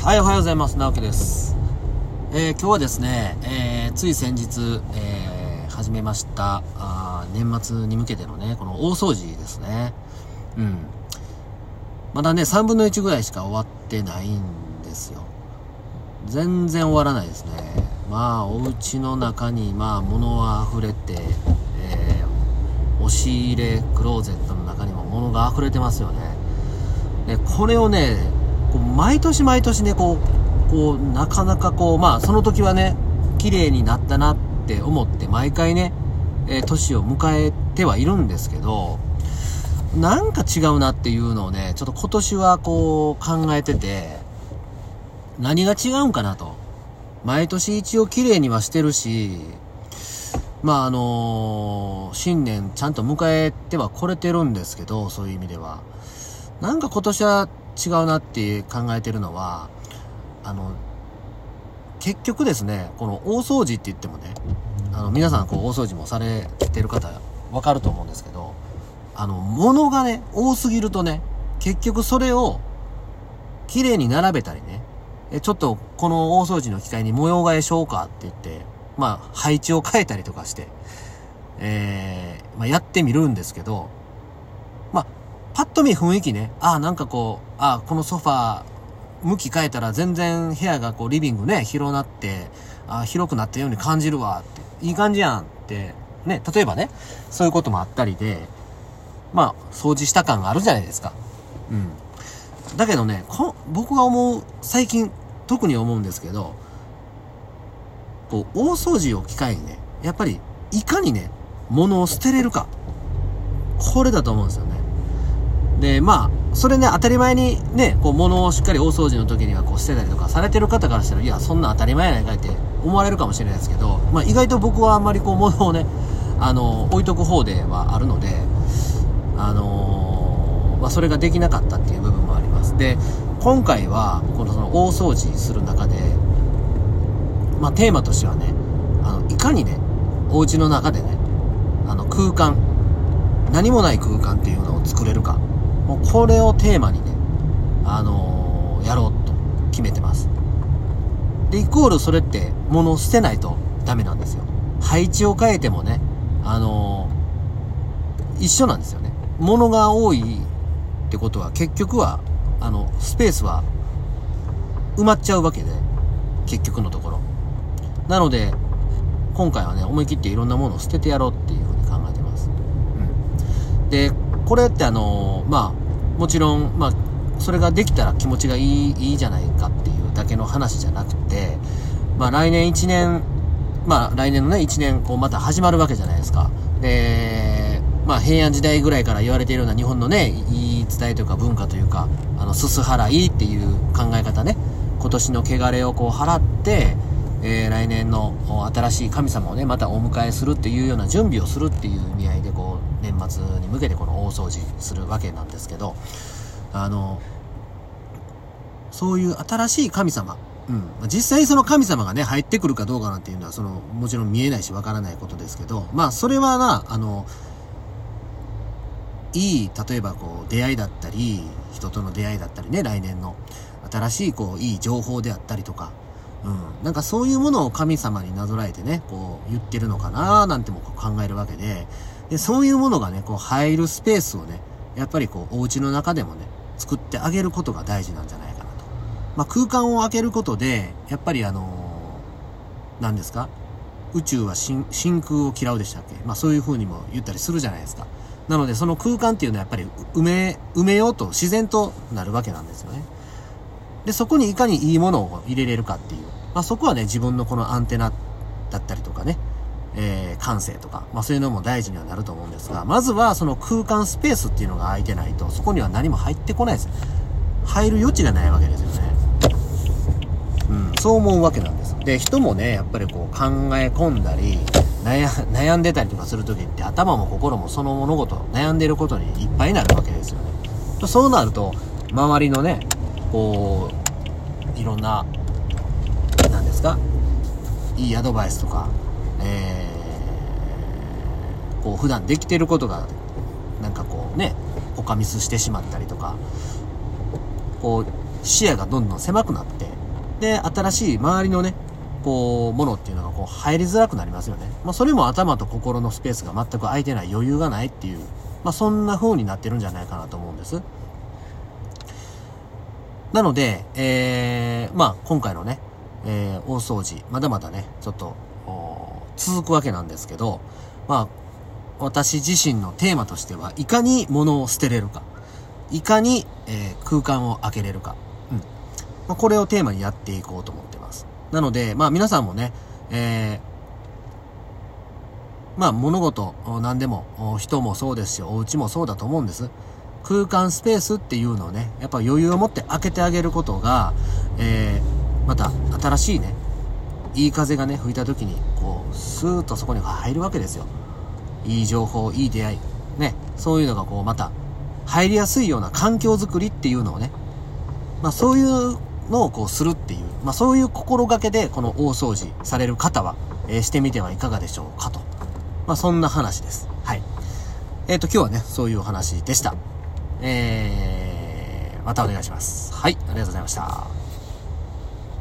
はい、おはようございます。直樹です。えー、今日はですね、えー、つい先日、えー、始めました、あ年末に向けてのね、この大掃除ですね。うん。まだね、3分の1ぐらいしか終わってないんですよ。全然終わらないですね。まあ、お家の中に、まあ、物は溢れて、えー、押し入れ、クローゼットの中にも物が溢れてますよね。で、これをね、こう毎年毎年ね、こう、こう、なかなかこう、まあ、その時はね、綺麗になったなって思って、毎回ね、えー、年を迎えてはいるんですけど、なんか違うなっていうのをね、ちょっと今年はこう考えてて、何が違うんかなと。毎年一応綺麗にはしてるし、まああのー、新年ちゃんと迎えてはこれてるんですけど、そういう意味では。なんか今年は違うなって考えてるのは、あの、結局ですね、この大掃除って言ってもね、あの、皆さんこう大掃除もされてる方わかると思うんですけど、あの、物がね、多すぎるとね、結局それを綺麗に並べたりね、え、ちょっとこの大掃除の機会に模様替えしようかって言って、まあ、配置を変えたりとかして、えー、まあ、やってみるんですけど、まあ、と見雰囲気ね、ああ、なんかこう、ああ、このソファー、向き変えたら全然部屋がこう、リビングね、広なって、あ、広くなったように感じるわ、って。いい感じやんって、ね、例えばね、そういうこともあったりで、まあ、掃除した感があるじゃないですか。うん。だけどね、こ僕が思う、最近、特に思うんですけど、こう、大掃除を機会にね、やっぱり、いかにね、物を捨てれるか。これだと思うんですよ。で、まあ、それね、当たり前にね、こう、物をしっかり大掃除の時にはこう、捨てたりとかされてる方からしたら、いや、そんな当たり前やないかいって思われるかもしれないですけど、まあ、意外と僕はあんまりこう、物をね、あの、置いとく方ではあるので、あのー、まあ、それができなかったっていう部分もあります。で、今回は、このその大掃除する中で、まあ、テーマとしてはね、あの、いかにね、お家の中でね、あの、空間、何もない空間っていうのを作れるか。もうこれをテーマにね、あのー、やろうと決めてます。で、イコールそれって物を捨てないとダメなんですよ。配置を変えてもね、あのー、一緒なんですよね。物が多いってことは結局は、あの、スペースは埋まっちゃうわけで、結局のところ。なので、今回はね、思い切っていろんなものを捨ててやろうっていうふうに考えてます。うん。で、これってあのまあ、もちろん、まあ、それができたら気持ちがいい、いいじゃないかっていうだけの話じゃなくて、まあ来年1年、まあ来年のね、1年、こうまた始まるわけじゃないですか。で、まあ平安時代ぐらいから言われているような日本のね、言い伝えというか文化というか、あの、すす払いっていう考え方ね、今年の汚れをこう払って、えー、来年の新しい神様をね、またお迎えするっていうような準備をするっていう意味合いで、こう、年末に向けてこの大掃除するわけなんですけど、あの、そういう新しい神様、うん。実際その神様がね、入ってくるかどうかなんていうのは、その、もちろん見えないしわからないことですけど、まあ、それはな、あの、いい、例えばこう、出会いだったり、人との出会いだったりね、来年の、新しいこう、いい情報であったりとか、うん。なんかそういうものを神様になぞらえてね、こう言ってるのかななんても考えるわけで、で、そういうものがね、こう入るスペースをね、やっぱりこうお家の中でもね、作ってあげることが大事なんじゃないかなと。まあ空間を開けることで、やっぱりあのー、何ですか？宇宙は真空を嫌うでしたっけ？まあそういう風にも言ったりするじゃないですか。なのでその空間っていうのはやっぱり埋め、埋めようと自然となるわけなんですよね。で、そこにいかにいいものを入れれるかっていう。まあ、そこはね、自分のこのアンテナだったりとかね、えー、感性とか、まあそういうのも大事にはなると思うんですが、まずはその空間スペースっていうのが空いてないと、そこには何も入ってこないです。入る余地がないわけですよね。うん、そう思うわけなんです。で、人もね、やっぱりこう考え込んだり、悩んでたりとかするときって頭も心もその物事、悩んでることにいっぱいになるわけですよね。そうなると、周りのね、こう、いろんな、何ですか、いいアドバイスとか、えー、こう、普段できてることが、なんかこうね、おかみすしてしまったりとか、こう、視野がどんどん狭くなって、で、新しい周りのね、こう、ものっていうのがこう入りづらくなりますよね。まあ、それも頭と心のスペースが全く空いてない余裕がないっていう、まあ、そんな風になってるんじゃないかなと思うんです。なので、えー、まあ、今回のね、えー、大掃除、まだまだね、ちょっと、続くわけなんですけど、まあ、私自身のテーマとしては、いかに物を捨てれるか、いかに、えー、空間を開けれるか、うん。まあ、これをテーマにやっていこうと思ってます。なので、まあ皆さんもね、えー、まあ物事、何でも、人もそうですし、お家もそうだと思うんです。空間スペースっていうのをね、やっぱ余裕を持って開けてあげることが、えー、また新しいね、いい風がね、吹いた時に、スーッとそこに入るわけですよ。いい情報、いい出会い。ね、そういうのがこう、また、入りやすいような環境づくりっていうのをね、まあそういうのをこうするっていう、まあそういう心がけでこの大掃除される方は、えー、してみてはいかがでしょうかと。まあそんな話です。はい。えっ、ー、と今日はね、そういうお話でした。えー、またお願いします。はい、ありがとうございました。